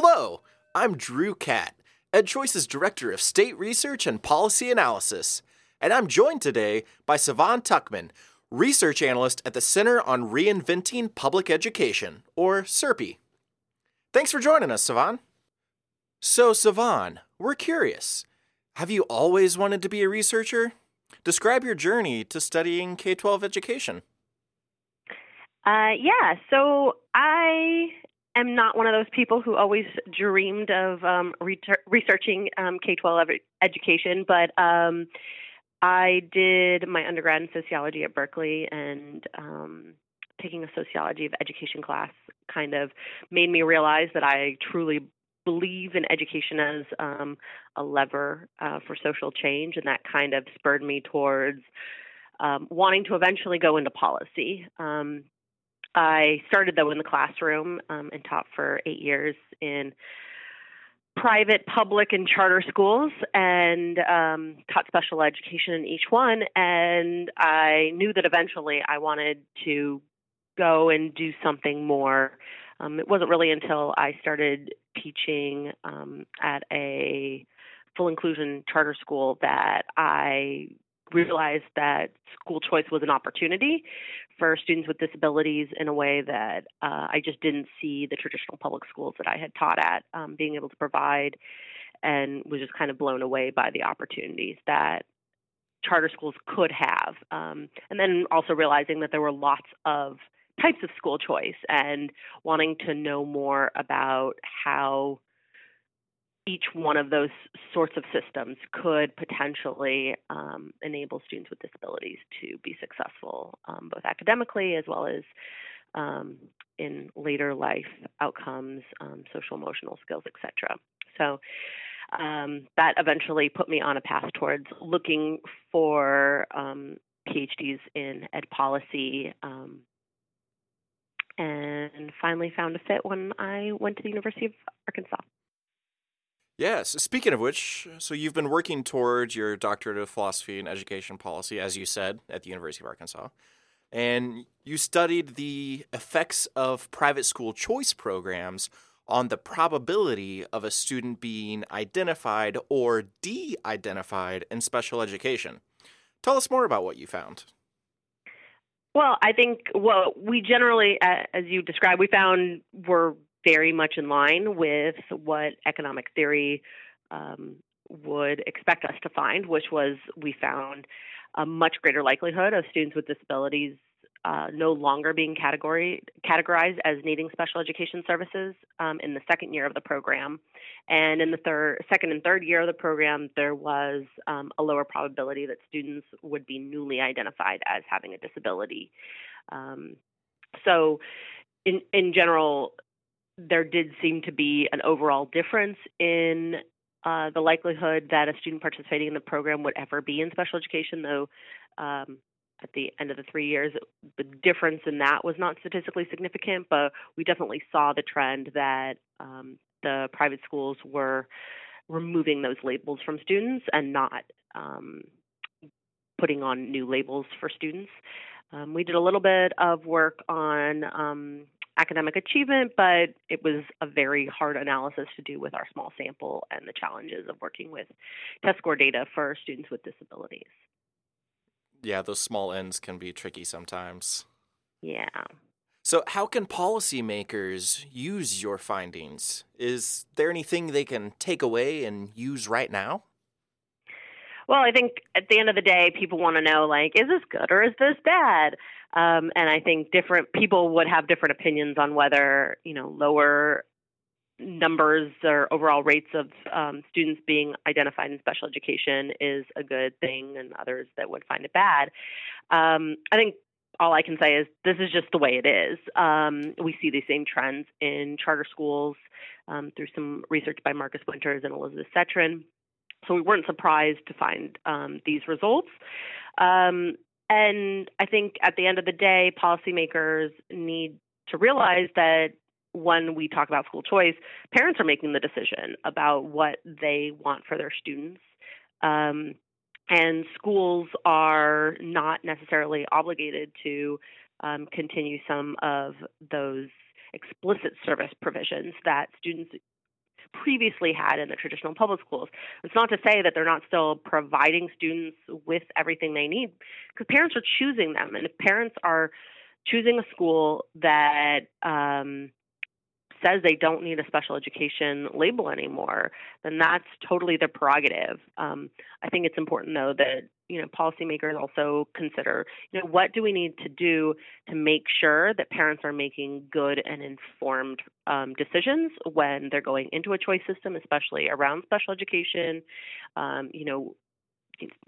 Hello, I'm Drew Catt, EdChoice's Director of State Research and Policy Analysis, and I'm joined today by Sivan Tuchman, Research Analyst at the Center on Reinventing Public Education, or CRPE. Thanks for joining us, Sivan. So, Sivan, we're curious. Have you always wanted to be a researcher? Describe your journey to studying K 12 education. Uh, yeah, so I am not one of those people who always dreamed of um, re- researching um, K 12 education, but um, I did my undergrad in sociology at Berkeley, and um, taking a sociology of education class kind of made me realize that I truly believe in education as um, a lever uh, for social change, and that kind of spurred me towards um, wanting to eventually go into policy. Um, I started though in the classroom um, and taught for eight years in private, public, and charter schools, and um, taught special education in each one. And I knew that eventually I wanted to go and do something more. Um, it wasn't really until I started teaching um, at a full inclusion charter school that I realized that school choice was an opportunity for students with disabilities in a way that uh, I just didn't see the traditional public schools that I had taught at um, being able to provide, and was just kind of blown away by the opportunities that charter schools could have. Um, and then also realizing that there were lots of types of school choice and wanting to know more about how each one of those sorts of systems could potentially um, enable students with disabilities to be successful, um, both academically as well as um, in later life outcomes, um, social emotional skills, etc. So um, that eventually put me on a path towards looking for um, PhDs in ed policy. and finally found a fit when I went to the University of Arkansas. Yes. Speaking of which, so you've been working towards your doctorate of philosophy and education policy, as you said, at the University of Arkansas. And you studied the effects of private school choice programs on the probability of a student being identified or de identified in special education. Tell us more about what you found. Well, I think what we generally, as you described, we found were very much in line with what economic theory um, would expect us to find, which was we found a much greater likelihood of students with disabilities uh, no longer being category, categorized as needing special education services um, in the second year of the program, and in the third, second and third year of the program, there was um, a lower probability that students would be newly identified as having a disability. Um, so, in in general, there did seem to be an overall difference in uh, the likelihood that a student participating in the program would ever be in special education, though um, at the end of the three years, the difference in that was not statistically significant, but we definitely saw the trend that um, the private schools were removing those labels from students and not um, putting on new labels for students. Um, we did a little bit of work on um, academic achievement, but it was a very hard analysis to do with our small sample and the challenges of working with test score data for students with disabilities. Yeah, those small Ns can be tricky sometimes. Yeah. So, how can policymakers use your findings? Is there anything they can take away and use right now? Well, I think at the end of the day, people want to know like, is this good or is this bad? Um, and I think different people would have different opinions on whether you know lower numbers or overall rates of um, students being identified in special education is a good thing, and others that would find it bad. Um, I think all I can say is this is just the way it is. Um, we see these same trends in charter schools um, through some research by Marcus Winters and Elizabeth Setren. So we weren't surprised to find um, these results. Um, and I think at the end of the day, policymakers need to realize that when we talk about school choice, parents are making the decision about what they want for their students. Um, and schools are not necessarily obligated to um, continue some of those explicit service provisions that students previously had in the traditional public schools. It's not to say that they're not still providing students with everything they need, because parents are choosing them, and if parents are choosing a school that um, says they don't need a special education label anymore, then that's totally their prerogative. Um, I think it's important, though, that you know policymakers also consider you know what do we need to do to make sure that parents are making good and informed um, decisions when they're going into a choice system, especially around special education. Um, you know,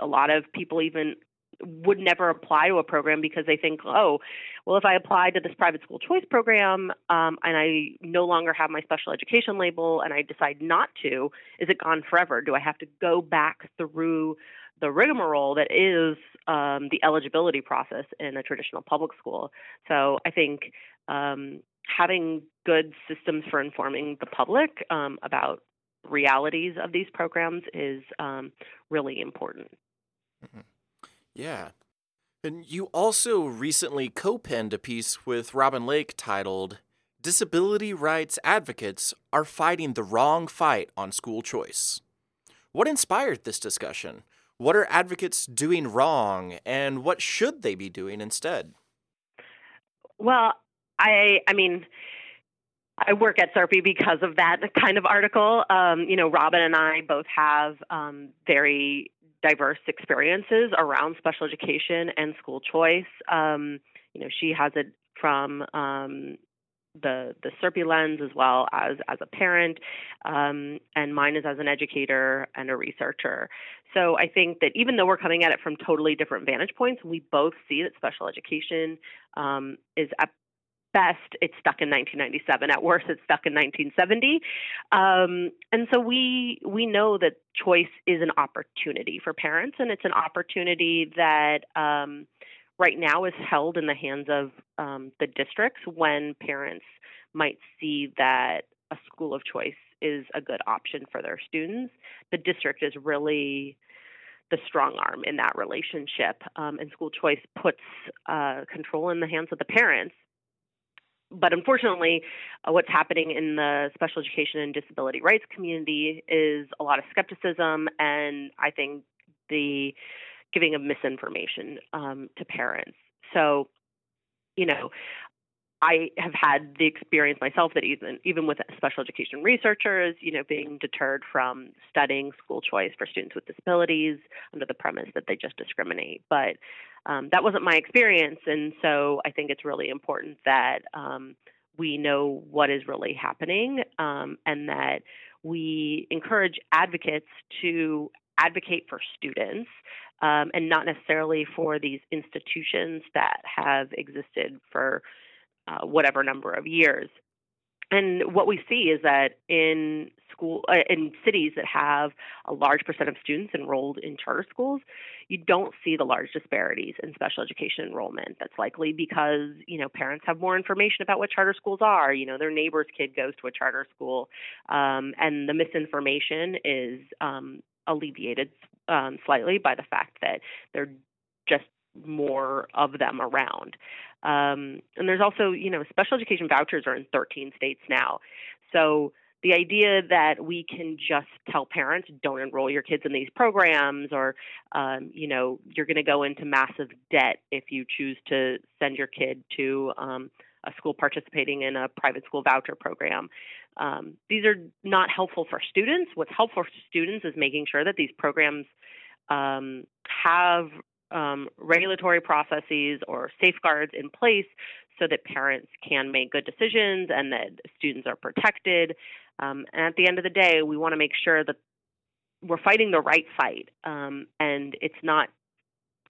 a lot of people even would never apply to a program because they think, oh, well, if I apply to this private school choice program um, and I no longer have my special education label and I decide not to, is it gone forever? Do I have to go back through the rigmarole that is um, the eligibility process in a traditional public school? So I think um, having good systems for informing the public um, about realities of these programs is um, really important. Mm-hmm. Yeah. And you also recently co penned a piece with Robin Lake titled Disability Rights Advocates Are Fighting the Wrong Fight on School Choice. What inspired this discussion? What are advocates doing wrong, and what should they be doing instead? Well, I, I mean, I work at CRPE because of that kind of article. Um, you know, Robin and I both have um, very diverse experiences around special education and school choice. Um, you know, she has it from um, the the CRPE lens as well as as a parent, um, and mine is as an educator and a researcher. So I think that even though we're coming at it from totally different vantage points, we both see that special education um, is best it's stuck in 1997 at worst it's stuck in 1970 um, and so we we know that choice is an opportunity for parents and it's an opportunity that um, right now is held in the hands of um, the districts when parents might see that a school of choice is a good option for their students the district is really the strong arm in that relationship. Um, and school choice puts uh, control in the hands of the parents but unfortunately, uh, what's happening in the special education and disability rights community is a lot of skepticism, and I think the giving of misinformation um, to parents. So, you know, I have had the experience myself that even even with special education researchers, you know, being deterred from studying school choice for students with disabilities under the premise that they just discriminate. But um, that wasn't my experience, and so I think it's really important that um, we know what is really happening um, and that we encourage advocates to advocate for students um, and not necessarily for these institutions that have existed for uh, whatever number of years. And what we see is that in school uh, in cities that have a large percent of students enrolled in charter schools, you don't see the large disparities in special education enrollment. That's likely because you know parents have more information about what charter schools are. You know their neighbor's kid goes to a charter school, um, and the misinformation is um, alleviated um, slightly by the fact that they're just more of them around. Um, and there's also, you know, special education vouchers are in 13 states now. So the idea that we can just tell parents don't enroll your kids in these programs or um, you know you're going to go into massive debt if you choose to send your kid to um, a school participating in a private school voucher program um, these are not helpful for students what's helpful for students is making sure that these programs um, have um, regulatory processes or safeguards in place so that parents can make good decisions and that students are protected. Um, and at the end of the day, we want to make sure that we're fighting the right fight. Um, and it's not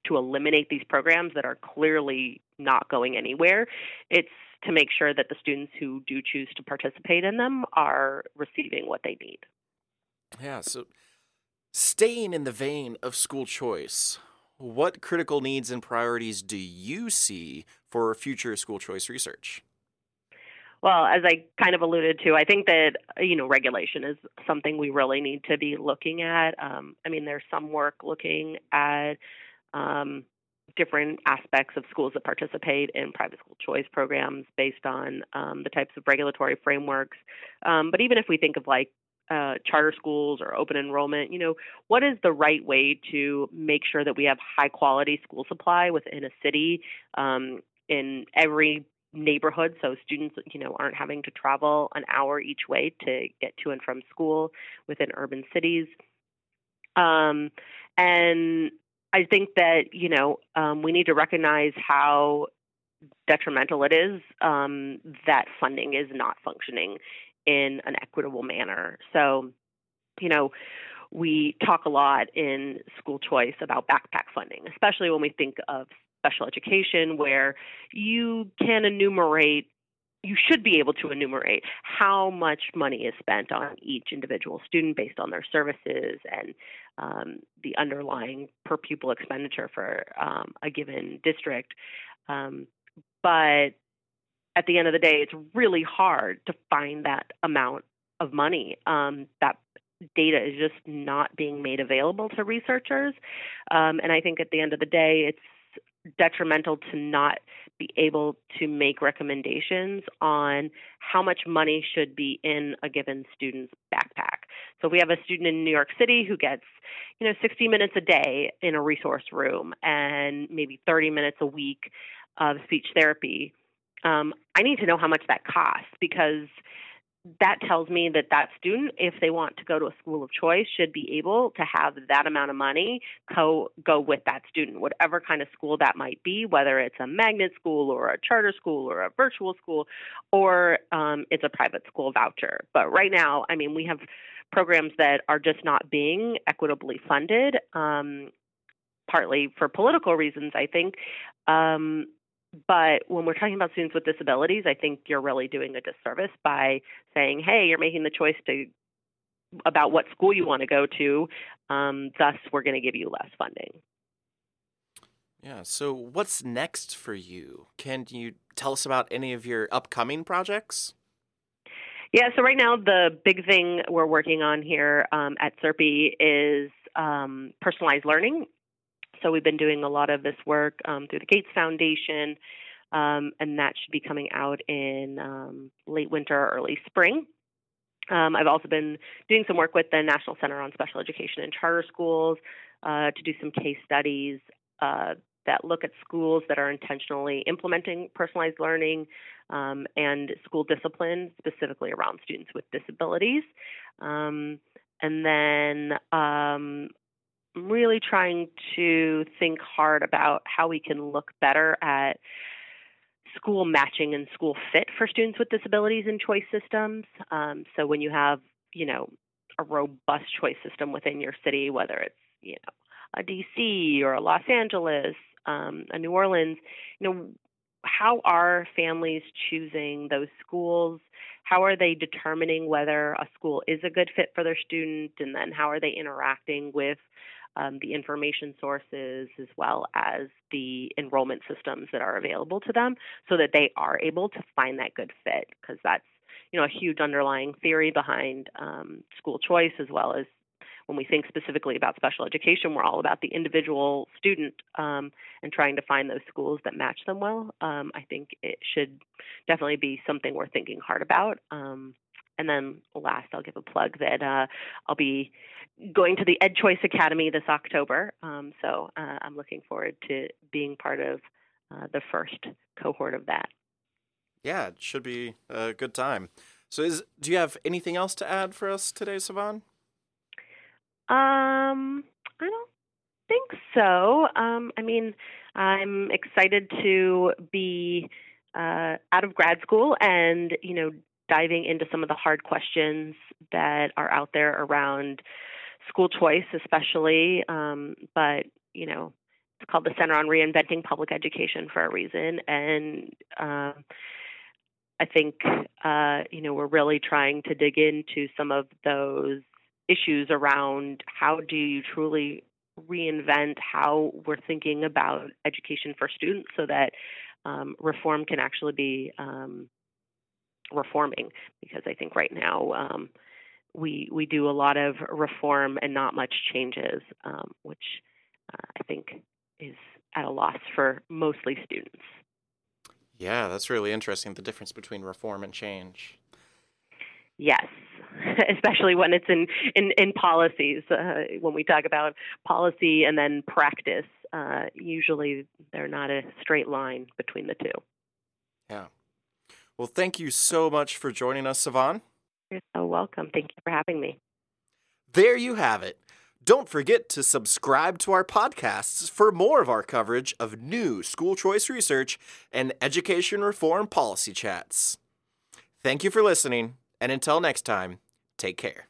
to eliminate these programs that are clearly not going anywhere. It's to make sure that the students who do choose to participate in them are receiving what they need. Yeah, so staying in the vein of school choice, what critical needs and priorities do you see for future school choice research? Well, as I kind of alluded to, I think that you know regulation is something we really need to be looking at. Um, I mean, there's some work looking at um, different aspects of schools that participate in private school choice programs based on um, the types of regulatory frameworks. Um, but even if we think of like uh, charter schools or open enrollment, you know, what is the right way to make sure that we have high quality school supply within a city um, in every neighborhood? So students you know aren't having to travel an hour each way to get to and from school within urban cities. Um, and i think that you know um, we need to recognize how detrimental it is um, that funding is not functioning in an equitable manner so you know we talk a lot in school choice about backpack funding especially when we think of special education where you can enumerate you should be able to enumerate how much money is spent on each individual student based on their services and um, the underlying per pupil expenditure for um, a given district. Um, but at the end of the day, it's really hard to find that amount of money. Um, that data is just not being made available to researchers. Um, and I think at the end of the day, it's detrimental to not be able to make recommendations on how much money should be in a given student's backpack. So we have a student in New York City who gets, you know, 60 minutes a day in a resource room and maybe 30 minutes a week of speech therapy. Um, I need to know how much that costs because that tells me that that student, if they want to go to a school of choice, should be able to have that amount of money co- go with that student, whatever kind of school that might be, whether it's a magnet school or a charter school or a virtual school, or um, it's a private school voucher. But right now, I mean, we have programs that are just not being equitably funded, um, partly for political reasons, I think. Um, but when we're talking about students with disabilities, I think you're really doing a disservice by saying, "Hey, you're making the choice to about what school you want to go to. Um, thus, we're going to give you less funding." Yeah. So, what's next for you? Can you tell us about any of your upcoming projects? Yeah. So right now, the big thing we're working on here um, at CRPE is um, personalized learning so we've been doing a lot of this work um, through the Gates Foundation, um, and that should be coming out in um, late winter or early spring. Um, I've also been doing some work with the National Center on Special Education and Charter Schools uh, to do some case studies uh, that look at schools that are intentionally implementing personalized learning um, and school discipline, specifically around students with disabilities. Um, and then um, really trying to think hard about how we can look better at school matching and school fit for students with disabilities in choice systems. Um, so when you have, you know, a robust choice system within your city, whether it's, you know, a DC or a Los Angeles, um, a New Orleans, you know, how are families choosing those schools? How are they determining whether a school is a good fit for their student? And then how are they interacting with um, the information sources as well as the enrollment systems that are available to them so that they are able to find that good fit because that's you know a huge underlying theory behind um, school choice as well as when we think specifically about special education, we're all about the individual student um, and trying to find those schools that match them well. Um, I think it should definitely be something we're thinking hard about. And then last, I'll give a plug that uh, I'll be going to the Ed Choice Academy this October. Um, so uh, I'm looking forward to being part of uh, the first cohort of that. Yeah, it should be a good time. So, is do you have anything else to add for us today, Sivan? Um, I don't think so. Um, I mean, I'm excited to be uh, out of grad school and you know diving into some of the hard questions that are out there around school choice, especially. Um, but, you know, it's called the Center on Reinventing Public Education for a reason. And uh, I think, uh, you know, we're really trying to dig into some of those issues around how do you truly reinvent how we're thinking about education for students so that um, reform can actually be um, reforming because I think right now um, we we do a lot of reform and not much changes, um, which uh, I think is at a loss for mostly students. Yeah, that's really interesting. The difference between reform and change. Yes, especially when it's in in, in policies. Uh, when we talk about policy and then practice, uh, usually they're not a straight line between the two. Yeah. Well, thank you so much for joining us, Sivan. You're so welcome. Thank you for having me. There you have it. Don't forget to subscribe to our podcasts for more of our coverage of new school choice research and education reform policy chats. Thank you for listening, and until next time, take care.